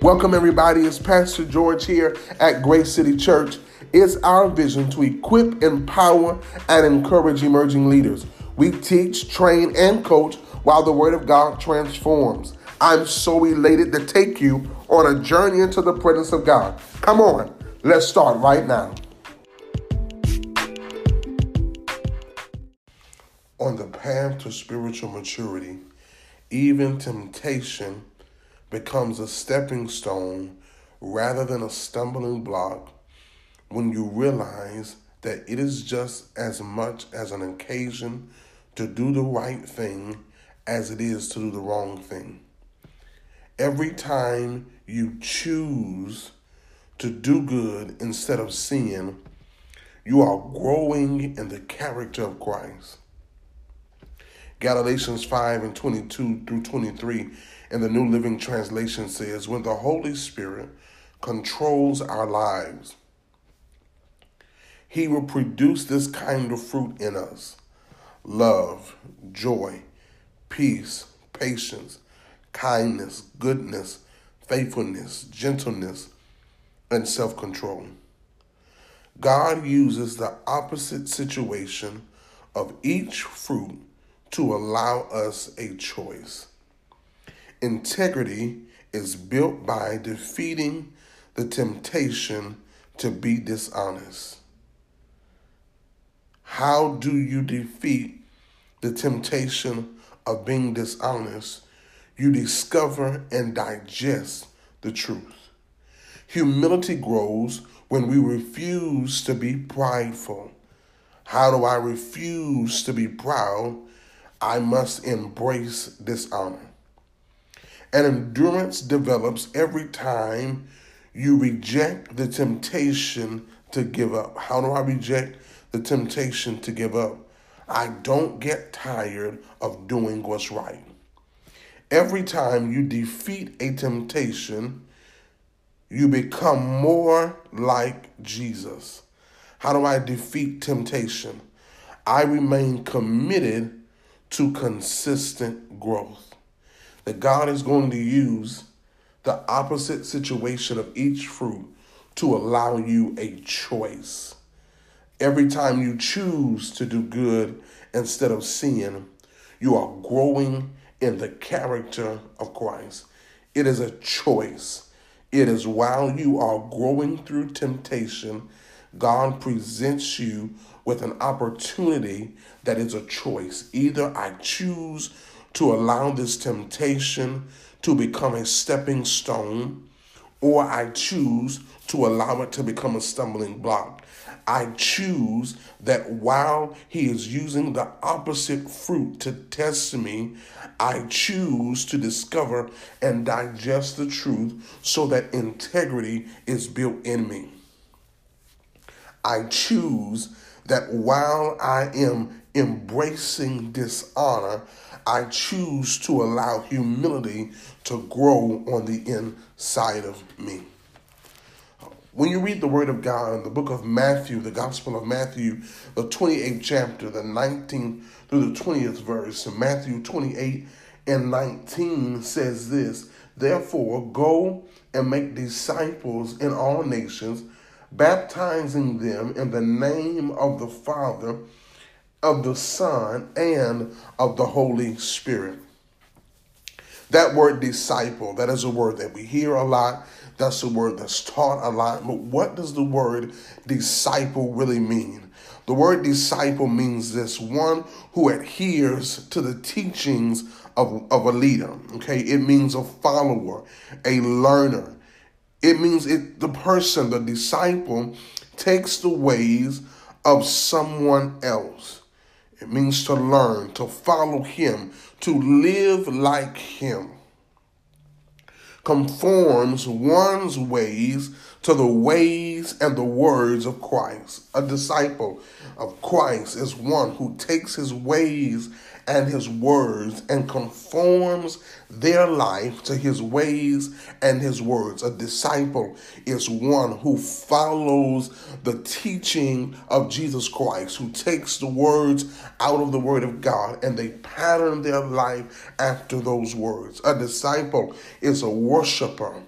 Welcome, everybody. It's Pastor George here at Grace City Church. It's our vision to equip, empower, and encourage emerging leaders. We teach, train, and coach while the Word of God transforms. I'm so elated to take you on a journey into the presence of God. Come on, let's start right now. On the path to spiritual maturity, even temptation becomes a stepping stone rather than a stumbling block when you realize that it is just as much as an occasion to do the right thing as it is to do the wrong thing. Every time you choose to do good instead of sin, you are growing in the character of Christ. Galatians 5 and 22 through 23 in the New Living Translation says, When the Holy Spirit controls our lives, He will produce this kind of fruit in us love, joy, peace, patience, kindness, goodness, faithfulness, gentleness, and self control. God uses the opposite situation of each fruit to allow us a choice. Integrity is built by defeating the temptation to be dishonest. How do you defeat the temptation of being dishonest? You discover and digest the truth. Humility grows when we refuse to be prideful. How do I refuse to be proud? I must embrace dishonor. And endurance develops every time you reject the temptation to give up. How do I reject the temptation to give up? I don't get tired of doing what's right. Every time you defeat a temptation, you become more like Jesus. How do I defeat temptation? I remain committed to consistent growth. That God is going to use the opposite situation of each fruit to allow you a choice. Every time you choose to do good instead of sin, you are growing in the character of Christ. It is a choice. It is while you are growing through temptation, God presents you with an opportunity that is a choice. Either I choose to allow this temptation to become a stepping stone, or I choose to allow it to become a stumbling block. I choose that while he is using the opposite fruit to test me, I choose to discover and digest the truth so that integrity is built in me. I choose that while I am embracing dishonor, I choose to allow humility to grow on the inside of me. When you read the Word of God in the book of Matthew, the Gospel of Matthew, the 28th chapter, the 19th through the 20th verse, Matthew 28 and 19 says this Therefore, go and make disciples in all nations baptizing them in the name of the Father, of the Son, and of the Holy Spirit. That word disciple, that is a word that we hear a lot. That's a word that's taught a lot. But what does the word disciple really mean? The word disciple means this one who adheres to the teachings of, of a leader. Okay, it means a follower, a learner, it means it the person, the disciple, takes the ways of someone else. It means to learn, to follow him, to live like him. Conforms one's ways to the ways and the words of Christ. A disciple of Christ is one who takes his ways and his words and conforms their life to his ways and his words. A disciple is one who follows the teaching of Jesus Christ, who takes the words out of the word of God and they pattern their life after those words. A disciple is a worshiper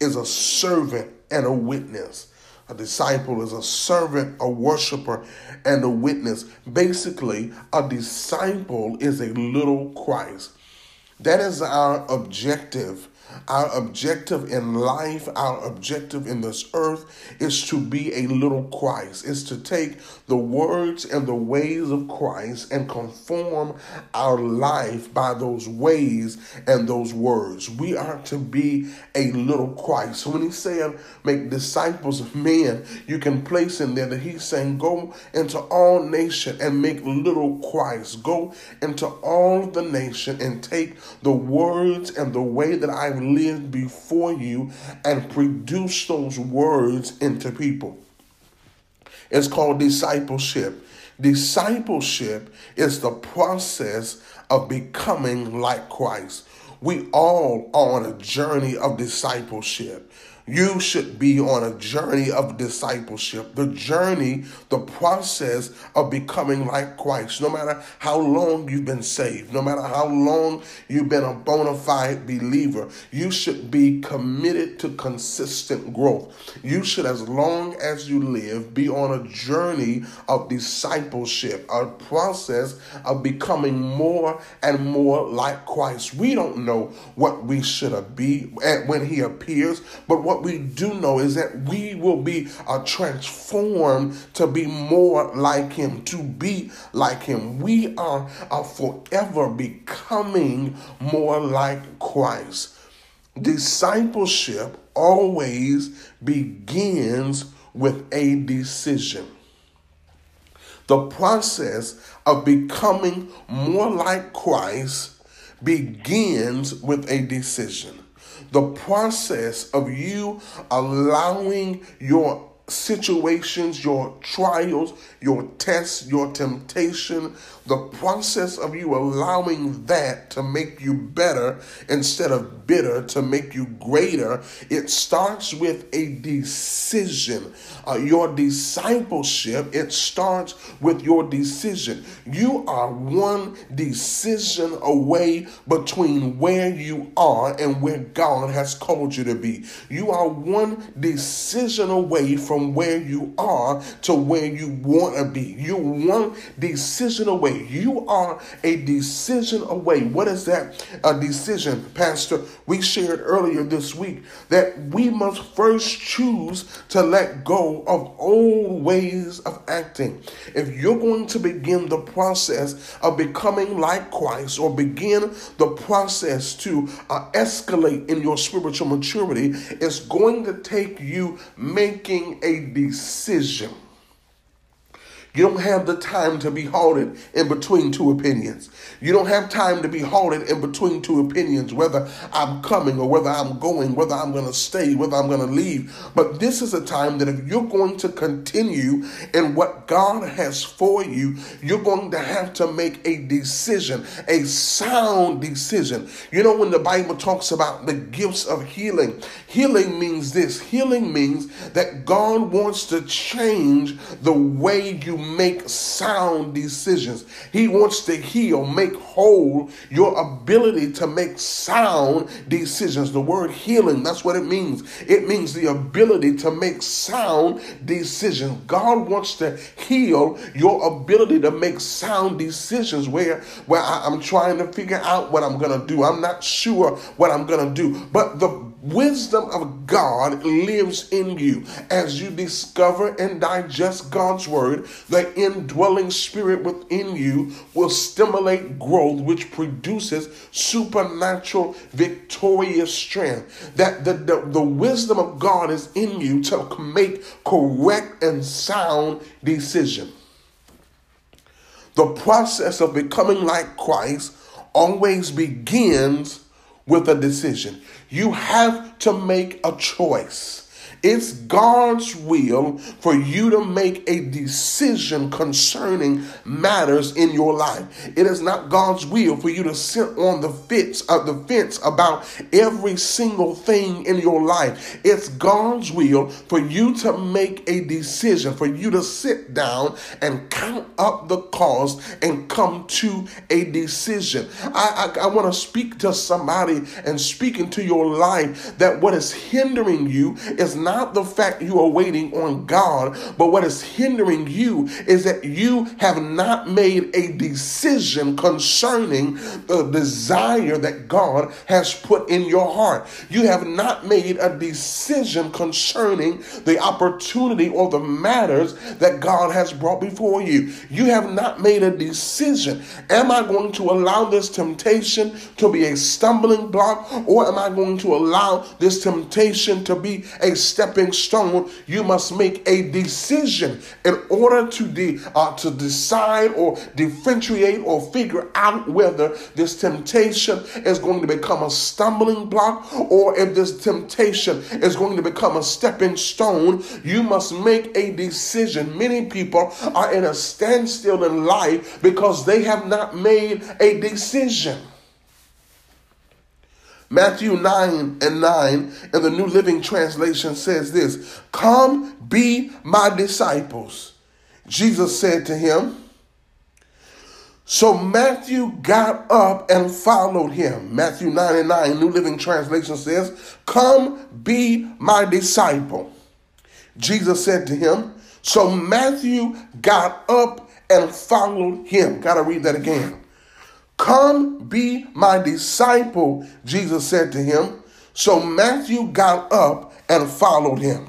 is a servant and a witness. A disciple is a servant, a worshiper, and a witness. Basically, a disciple is a little Christ. That is our objective our objective in life, our objective in this earth is to be a little Christ, is to take the words and the ways of Christ and conform our life by those ways and those words. We are to be a little Christ. So when he said, make disciples of men, you can place in there that he's saying, go into all nation and make little Christ. Go into all the nation and take the words and the way that I've lived before you and produce those words into people. It's called discipleship. Discipleship is the process of becoming like Christ. We all are on a journey of discipleship. You should be on a journey of discipleship, the journey, the process of becoming like Christ. No matter how long you've been saved, no matter how long you've been a bona fide believer, you should be committed to consistent growth. You should, as long as you live, be on a journey of discipleship, a process of becoming more and more like Christ. We don't know what we should be eh, when He appears, but what we do know is that we will be uh, transformed to be more like Him, to be like Him. We are uh, forever becoming more like Christ. Discipleship always begins with a decision. The process of becoming more like Christ begins with a decision the process of you allowing your situations, your trials, your tests, your temptation, the process of you allowing that to make you better instead of bitter to make you greater, it starts with a decision. Uh, your discipleship, it starts with your decision. You are one decision away between where you are and where God has called you to be. You are one decision away from where you are to where you want to be. You're one decision away. You are a decision away. What is that? A decision, Pastor. We shared earlier this week that we must first choose to let go of old ways of acting. If you're going to begin the process of becoming like Christ or begin the process to uh, escalate in your spiritual maturity, it's going to take you making a decision. You don't have the time to be halted in between two opinions. You don't have time to be halted in between two opinions, whether I'm coming or whether I'm going, whether I'm going to stay, whether I'm going to leave. But this is a time that if you're going to continue in what God has for you, you're going to have to make a decision, a sound decision. You know, when the Bible talks about the gifts of healing, healing means this healing means that God wants to change the way you make sound decisions. He wants to heal, make whole your ability to make sound decisions. The word healing, that's what it means. It means the ability to make sound decisions. God wants to heal your ability to make sound decisions where, where I, I'm trying to figure out what I'm going to do. I'm not sure what I'm going to do. But the wisdom of God lives in you as you discover and digest God's word. The indwelling spirit within you will stimulate growth, which produces supernatural, victorious strength. That the, the, the wisdom of God is in you to make correct and sound decisions. The process of becoming like Christ always begins with a decision. You have to make a choice. It's God's will for you to make a decision concerning matters in your life. It is not God's will for you to sit on the fence, uh, the fence about every single thing in your life. It's God's will for you to make a decision, for you to sit down and count up the cost and come to a decision. I, I, I want to speak to somebody and speak into your life that what is hindering you is not the fact you are waiting on God, but what is hindering you is that you have not made a decision concerning the desire that God has put in your heart. You have not made a decision concerning the opportunity or the matters that God has brought before you. You have not made a decision. Am I going to allow this temptation to be a stumbling block or am I going to allow this temptation to be a stepping stone? You must make a decision in order to, de- uh, to decide or differentiate or figure out whether this temptation is going to become a stumbling block or if this temptation is going to become a stepping stone. You must make a decision. Many people are in a standstill in life because they have not made a decision. Matthew 9 and 9 in the New Living Translation says this Come be my disciples. Jesus said to him, so Matthew got up and followed him. Matthew 9 and 9, New Living Translation says, Come be my disciple. Jesus said to him, So Matthew got up and followed him. Gotta read that again. Come be my disciple, Jesus said to him. So Matthew got up and followed him.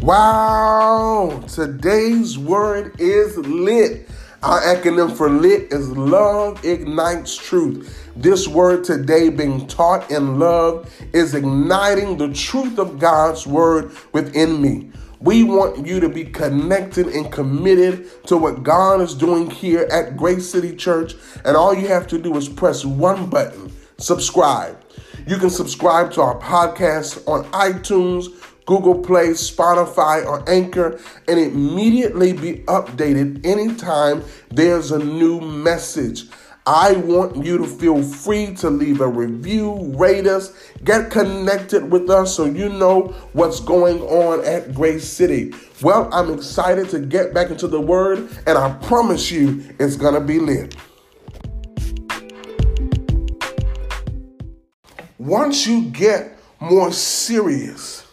Wow, today's word is lit. Our acronym for lit is Love Ignites Truth. This word today, being taught in love, is igniting the truth of God's word within me. We want you to be connected and committed to what God is doing here at Grace City Church. And all you have to do is press one button subscribe. You can subscribe to our podcast on iTunes, Google Play, Spotify, or Anchor, and immediately be updated anytime there's a new message. I want you to feel free to leave a review, rate us, get connected with us so you know what's going on at Grace City. Well, I'm excited to get back into the Word, and I promise you it's going to be lit. Once you get more serious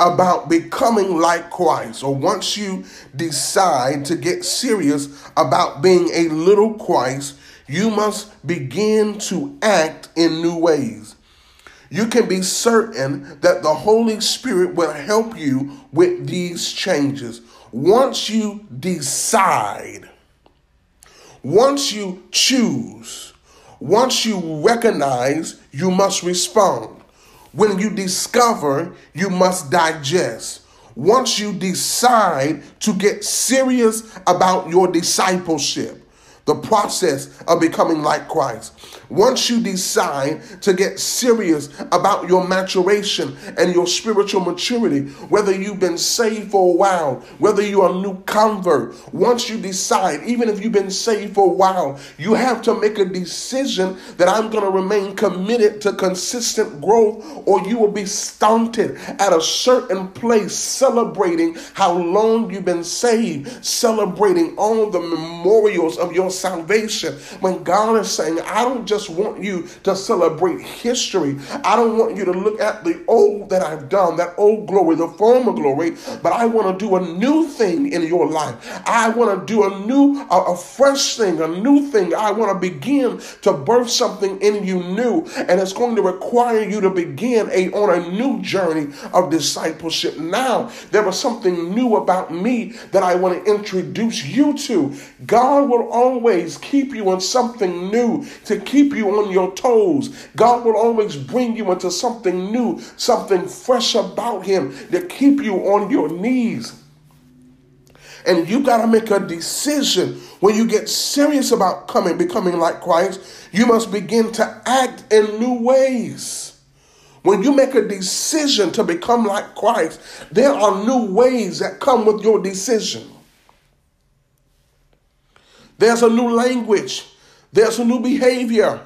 about becoming like Christ, or once you decide to get serious about being a little Christ, you must begin to act in new ways. You can be certain that the Holy Spirit will help you with these changes. Once you decide, once you choose, once you recognize, you must respond. When you discover, you must digest. Once you decide to get serious about your discipleship, the process of becoming like Christ. Once you decide to get serious about your maturation and your spiritual maturity, whether you've been saved for a while, whether you're a new convert, once you decide, even if you've been saved for a while, you have to make a decision that I'm going to remain committed to consistent growth, or you will be stunted at a certain place, celebrating how long you've been saved, celebrating all the memorials of your salvation. When God is saying, I don't just want you to celebrate history, I don't want you to look at the old that I've done, that old glory, the former glory, but I want to do a new thing in your life. I want to do a new, a, a fresh thing, a new thing. I want to begin to birth something in you new, and it's going to require you to begin a on a new journey of discipleship. Now, there was something new about me that I want to introduce you to. God will always always keep you in something new, to keep you on your toes. God will always bring you into something new, something fresh about Him to keep you on your knees. And you got to make a decision when you get serious about coming, becoming like Christ. You must begin to act in new ways. When you make a decision to become like Christ, there are new ways that come with your decision. There's a new language, there's a new behavior,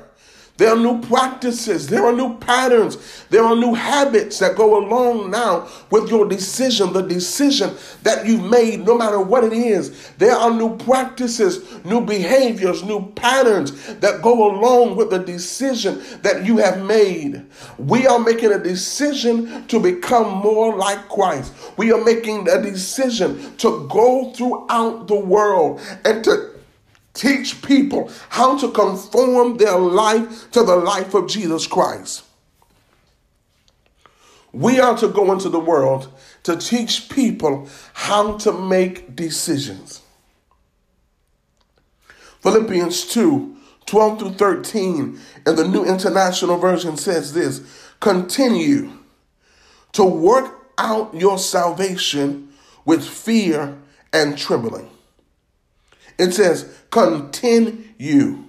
there are new practices. There are new patterns. There are new habits that go along now with your decision, the decision that you've made, no matter what it is. There are new practices, new behaviors, new patterns that go along with the decision that you have made. We are making a decision to become more like Christ. We are making a decision to go throughout the world and to Teach people how to conform their life to the life of Jesus Christ. We are to go into the world to teach people how to make decisions. Philippians 2 12 through 13 in the New International Version says this Continue to work out your salvation with fear and trembling. It says, continue.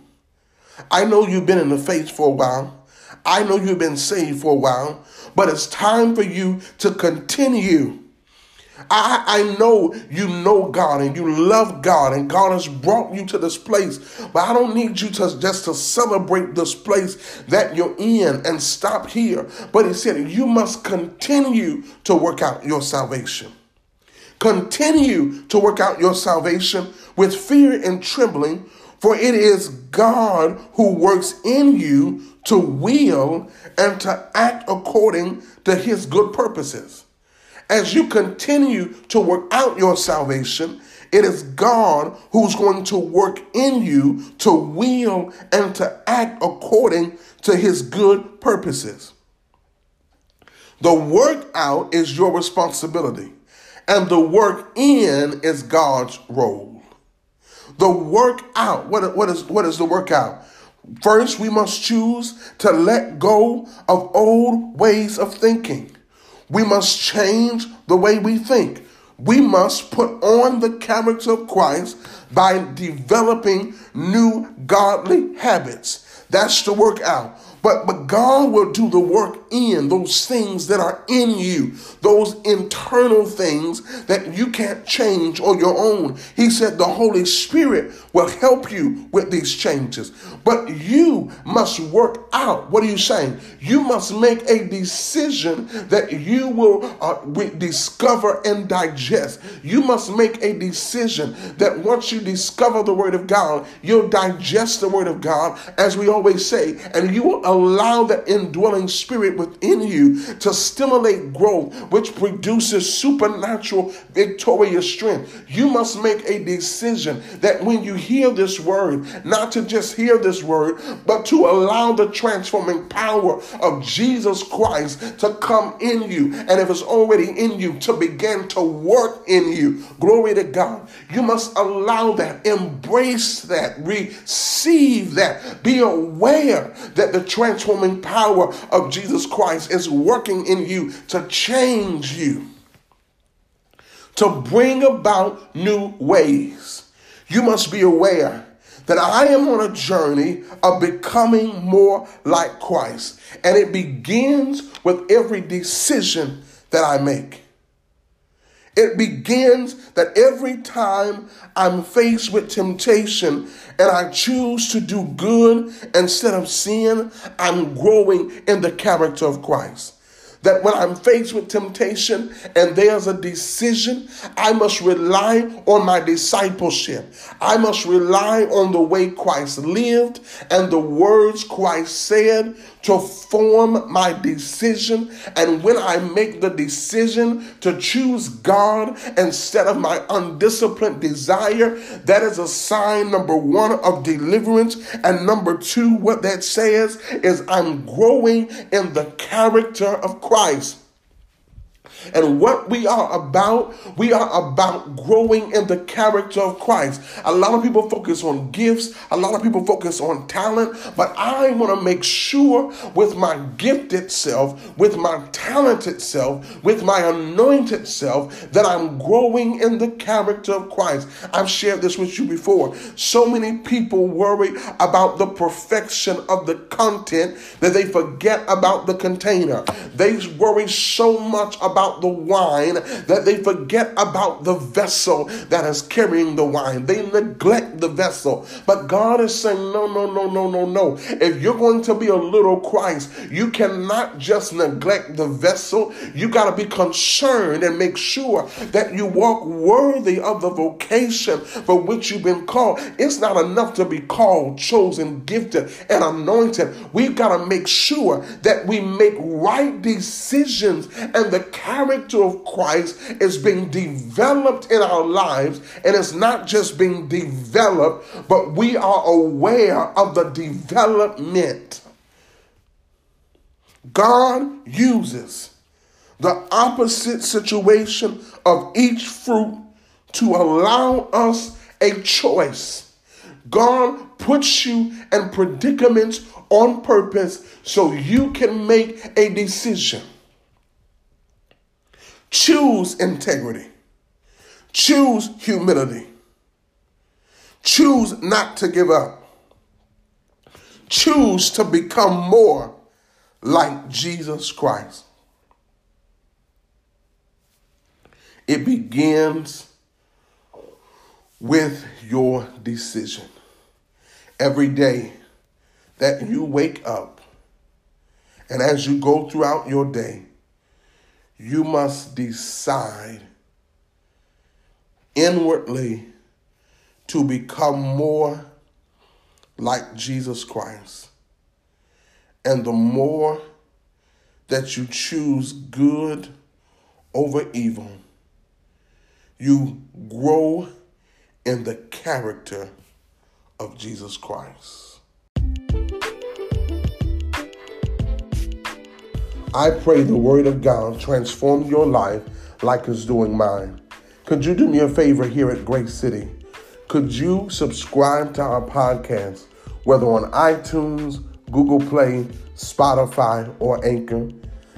I know you've been in the faith for a while. I know you've been saved for a while, but it's time for you to continue. I, I know you know God and you love God and God has brought you to this place, but I don't need you to just to celebrate this place that you're in and stop here. But he said you must continue to work out your salvation. Continue to work out your salvation with fear and trembling, for it is God who works in you to will and to act according to his good purposes. As you continue to work out your salvation, it is God who's going to work in you to will and to act according to his good purposes. The work out is your responsibility, and the work in is God's role. The workout. What, what, is, what is the workout? First, we must choose to let go of old ways of thinking. We must change the way we think. We must put on the character of Christ by developing new godly habits. That's the workout. But, but God will do the work in those things that are in you, those internal things that you can't change on your own. He said the Holy Spirit will help you with these changes. But you must work out. What are you saying? You must make a decision that you will uh, discover and digest. You must make a decision that once you discover the Word of God, you'll digest the Word of God, as we always say, and you will allow that indwelling spirit within you to stimulate growth, which produces supernatural, victorious strength. You must make a decision that when you hear this word, not to just hear this word, but to allow the transforming power of Jesus Christ to come in you. And if it's already in you, to begin to work in you. Glory to God. You must allow that, embrace that, receive that, be aware that the transforming power of Jesus Christ is working in you to change you, to bring about new ways. You must be aware that I am on a journey of becoming more like Christ, and it begins with every decision that I make. It begins that every time I'm faced with temptation and I choose to do good instead of sin, I'm growing in the character of Christ that when I'm faced with temptation and there's a decision, I must rely on my discipleship. I must rely on the way Christ lived and the words Christ said to form my decision. And when I make the decision to choose God instead of my undisciplined desire, that is a sign, number one, of deliverance. And number two, what that says is I'm growing in the character of Christ. Christ. And what we are about, we are about growing in the character of Christ. A lot of people focus on gifts, a lot of people focus on talent, but I want to make sure with my gifted self, with my talented self, with my anointed self, that I'm growing in the character of Christ. I've shared this with you before. So many people worry about the perfection of the content that they forget about the container. They worry so much about the wine that they forget about the vessel that is carrying the wine. They neglect the vessel. But God is saying, no, no, no, no, no, no. If you're going to be a little Christ, you cannot just neglect the vessel. You got to be concerned and make sure that you walk worthy of the vocation for which you've been called. It's not enough to be called, chosen, gifted, and anointed. We've got to make sure that we make right decisions and the character of Christ is being developed in our lives. And it's not just being developed, but we are aware of the development. God uses the opposite situation of each fruit to allow us a choice. God puts you in predicaments on purpose so you can make a decision. Choose integrity. Choose humility. Choose not to give up. Choose to become more like Jesus Christ. It begins with your decision. Every day that you wake up and as you go throughout your day, you must decide inwardly to become more like Jesus Christ. And the more that you choose good over evil, you grow in the character of Jesus Christ. I pray the Word of God transform your life like it's doing mine. Could you do me a favor here at Grace City? Could you subscribe to our podcast, whether on iTunes, Google Play, Spotify, or Anchor?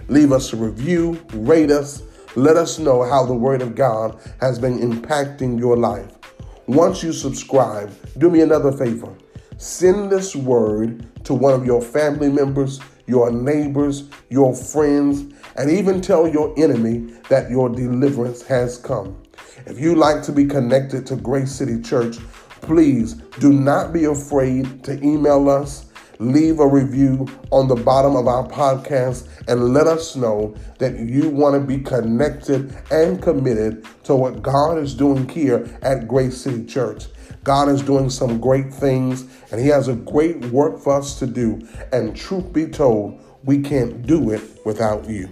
Leave us a review, rate us, let us know how the Word of God has been impacting your life. Once you subscribe, do me another favor. Send this word to one of your family members, your neighbors, your friends, and even tell your enemy that your deliverance has come. If you like to be connected to Grace City Church, please do not be afraid to email us, leave a review on the bottom of our podcast, and let us know that you want to be connected and committed to what God is doing here at Grace City Church. God is doing some great things and He has a great work for us to do. And truth be told, we can't do it without you.